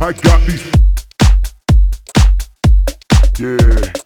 I got these. Yeah.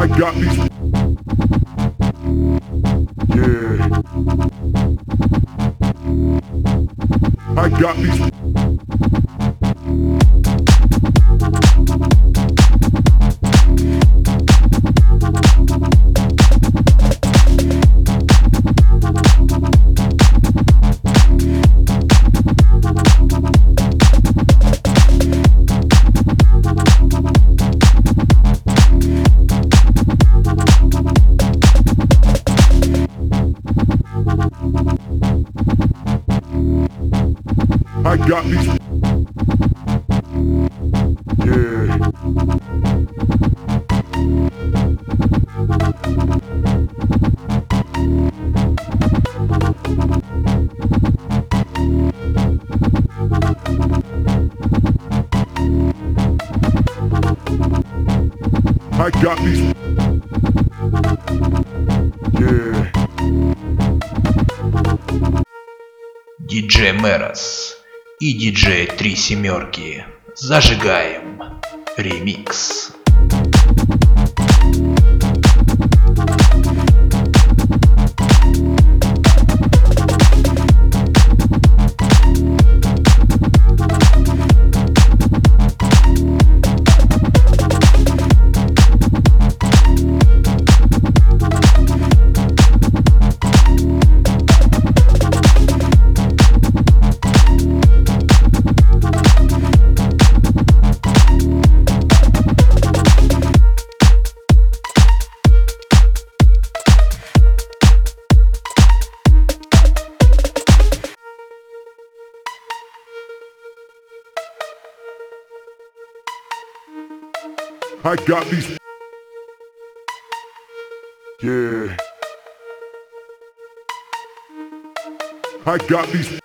I got these. Yeah. I got these. got me. I got these. Yeah. DJ Meros. И диджей Три Семерки. Зажигаем. Ремикс. I got these. Yeah. I got these.